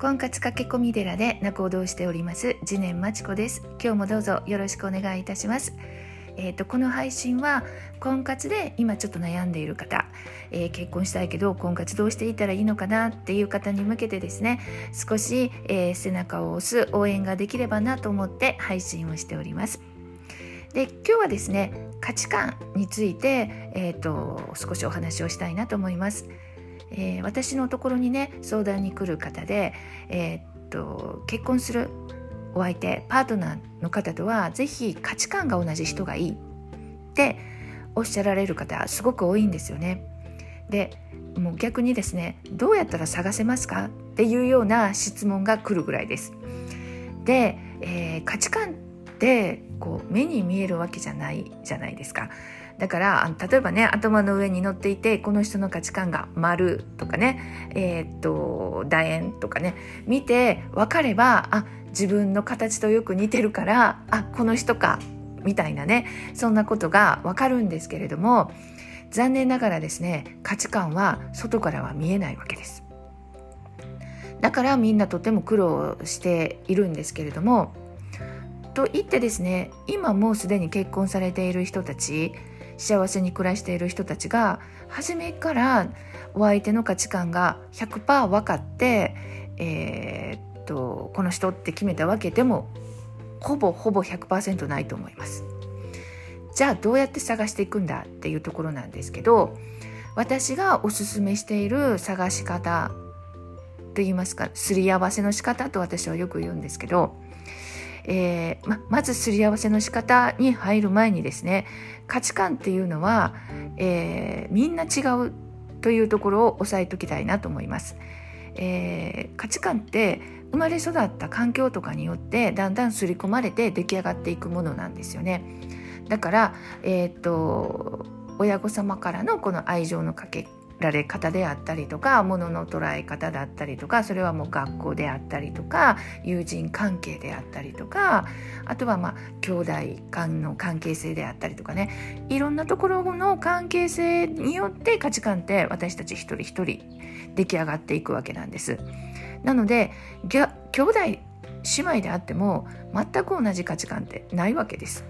婚活駆け込み寺で仲人をしております次年まちこです。今日もどうぞよろしくお願いいたします。えーと、この配信は婚活で今ちょっと悩んでいる方、えー、結婚したいけど婚活どうしていったらいいのかなっていう方に向けてですね少し、えー、背中を押す応援ができればなと思って配信をしております。で今日はですね価値観について、えーと少しお話をしたいなと思います。えー、私のところにね相談に来る方で、えー、っと結婚するお相手パートナーの方とは是非価値観が同じ人がいいっておっしゃられる方すごく多いんですよね。でもう逆にですねどうやったら探せますか？っていうような質問が来るぐらいです。で、えー、価値観ってこう目に見えるわけじゃないじゃないですか。だから例えばね頭の上に乗っていてこの人の価値観が丸とかねえー、っと楕円とかね見て分かればあ自分の形とよく似てるからあこの人かみたいなねそんなことが分かるんですけれども残念ながらですね価値観は外からは見えないわけです。だからみんなとても苦労しているんですけれどもと言ってですね今もうすでに結婚されている人たち幸せに暮らしている人たちが初めからお相手の価値観が100%分かって、えー、っとこの人って決めたわけでもほぼほぼ100%ないと思います。じゃあどうやって探していくんだっていうところなんですけど私がおすすめしている探し方といいますかすり合わせの仕方と私はよく言うんですけどえー、ままずすり合わせの仕方に入る前にですね価値観っていうのは、えー、みんな違うというところを押さえときたいなと思います。えー、価値観って生まれ育った環境とかによってだんだん刷り込まれて出来上がっていくものなんですよね。だから、えー、っと親御様からのこの愛情のかけられ方であったりとかものの捉え方だったりとかそれはもう学校であったりとか友人関係であったりとかあとはまあ兄弟間の関係性であったりとかねいろんなところの関係性によって価値観って私たち一人一人出来上がっていくわけなんです。なので兄弟姉妹であっても全く同じ価値観ってないわけです。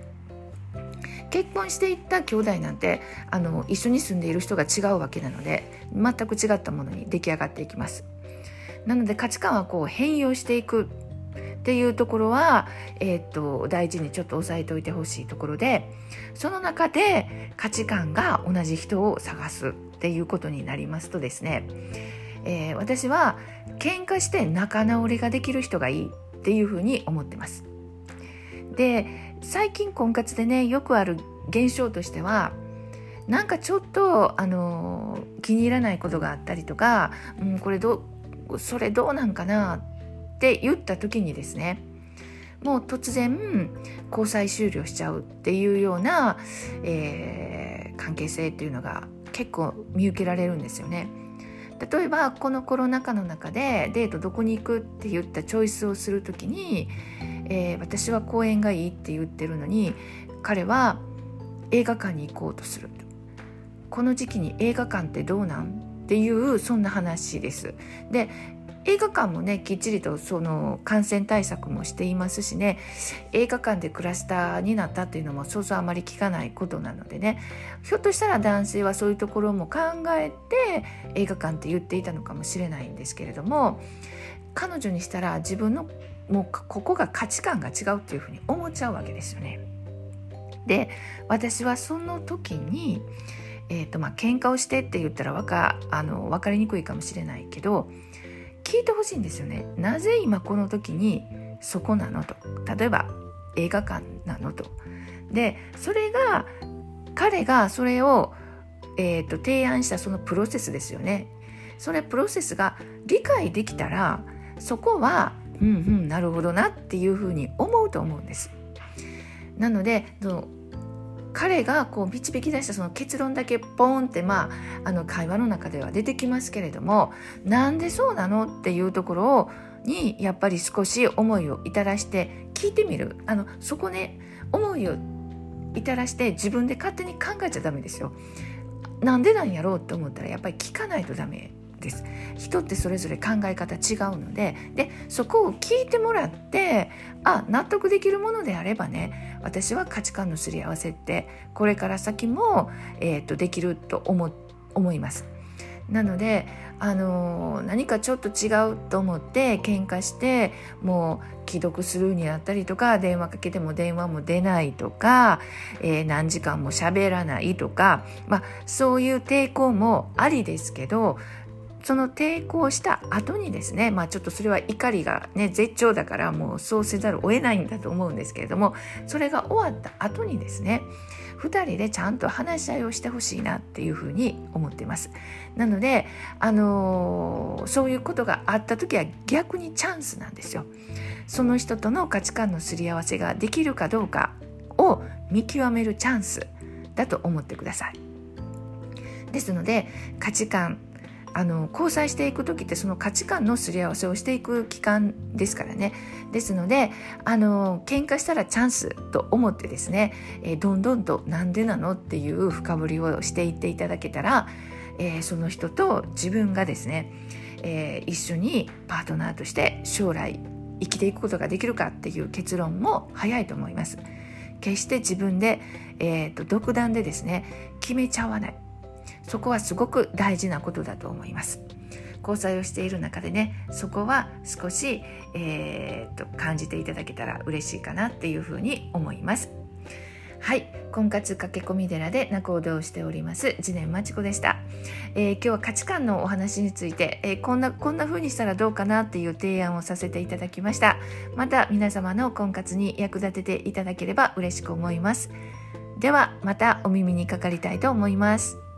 結婚していった兄弟なんてあの一緒に住んでいる人が違うわけなので全く違ったものに出来上がっていきますなので価値観はこう変容していくっていうところは、えー、っと大事にちょっと押さえておいてほしいところでその中で価値観が同じ人を探すっていうことになりますとですね、えー、私は喧嘩して仲直りができる人がいいっていうふうに思ってます。で最近婚活でねよくある現象としてはなんかちょっとあの気に入らないことがあったりとか、うん、これどそれどうなんかなって言った時にですねもう突然交際終了しちゃうっていうような、えー、関係性っていうのが結構見受けられるんですよね。例えばこのコロナ禍の中でデートどこに行くって言ったチョイスをする時にえー、私は公園がいいって言ってるのに彼は映画館に行こうとするこの時期に映画館ってどうなん？っていうそんな話です。で映画館もねきっちりとその感染対策もしていますしね映画館でクラスターになったっていうのもそうそうあまり聞かないことなのでねひょっとしたら男性はそういうところも考えて映画館って言っていたのかもしれないんですけれども彼女にしたら自分のもうここが価値観が違うっていうふうに思っちゃうわけですよね。で私はその時に、えーとまあ喧嘩をしてって言ったらわかあの分かりにくいかもしれないけど聞いてほしいんですよね。なぜ今この時にそこなのと例えば映画館なのと。でそれが彼がそれを、えーと提案したそのプロセスですよね。それプロセスが理解できたらそこはうんうんなるほどなっていうふうに思うと思うんです。なのでその彼がこう導き出したその結論だけポーンってまああの会話の中では出てきますけれどもなんでそうなのっていうところをにやっぱり少し思いを至らして聞いてみるあのそこね思いを至らして自分で勝手に考えちゃダメですよ。なんでなんやろうって思ったらやっぱり聞かないとダメです人ってそれぞれ考え方違うのででそこを聞いてもらってあ納得できるものであればね私は価値観のすり合わせってこれから先も、えーと、できると思思います。なのであの何かちょっと違うと思って喧嘩してもう既読するにあったりとか電話かけても電話も出ないとか、えー、何時間も喋らないとか、まあ、そういう抵抗もありですけどその抵抗した後にですねまあちょっとそれは怒りがね絶頂だからもうそうせざるを得ないんだと思うんですけれどもそれが終わった後にですね2人でちゃんと話し合いをしてほしいなっていうふうに思ってます。なので、あのー、そういうことがあった時は逆にチャンスなんですよ。その人との価値観のすり合わせができるかどうかを見極めるチャンスだと思ってください。ですので価値観あの交際していく時ってその価値観のすり合わせをしていく期間ですからねですのであの喧嘩したらチャンスと思ってですね、えー、どんどんとなんでなのっていう深掘りをしていっていただけたら、えー、その人と自分がですね、えー、一緒にパートナーとして将来生きていくことができるかっていう結論も早いと思います。決して自分で、えーと独断でですね決めちゃわないそこはすごく大事なことだと思います。交際をしている中でねそこは少し、えー、と感じていただけたら嬉しいかなっていうふうに思います。はい。婚活駆け込み寺で仲人をしております次年まちこでした、えー、今日は価値観のお話について、えー、こんなこんな風にしたらどうかなっていう提案をさせていただきました。また皆様の婚活に役立てていただければ嬉しく思います。ではまたお耳にかかりたいと思います。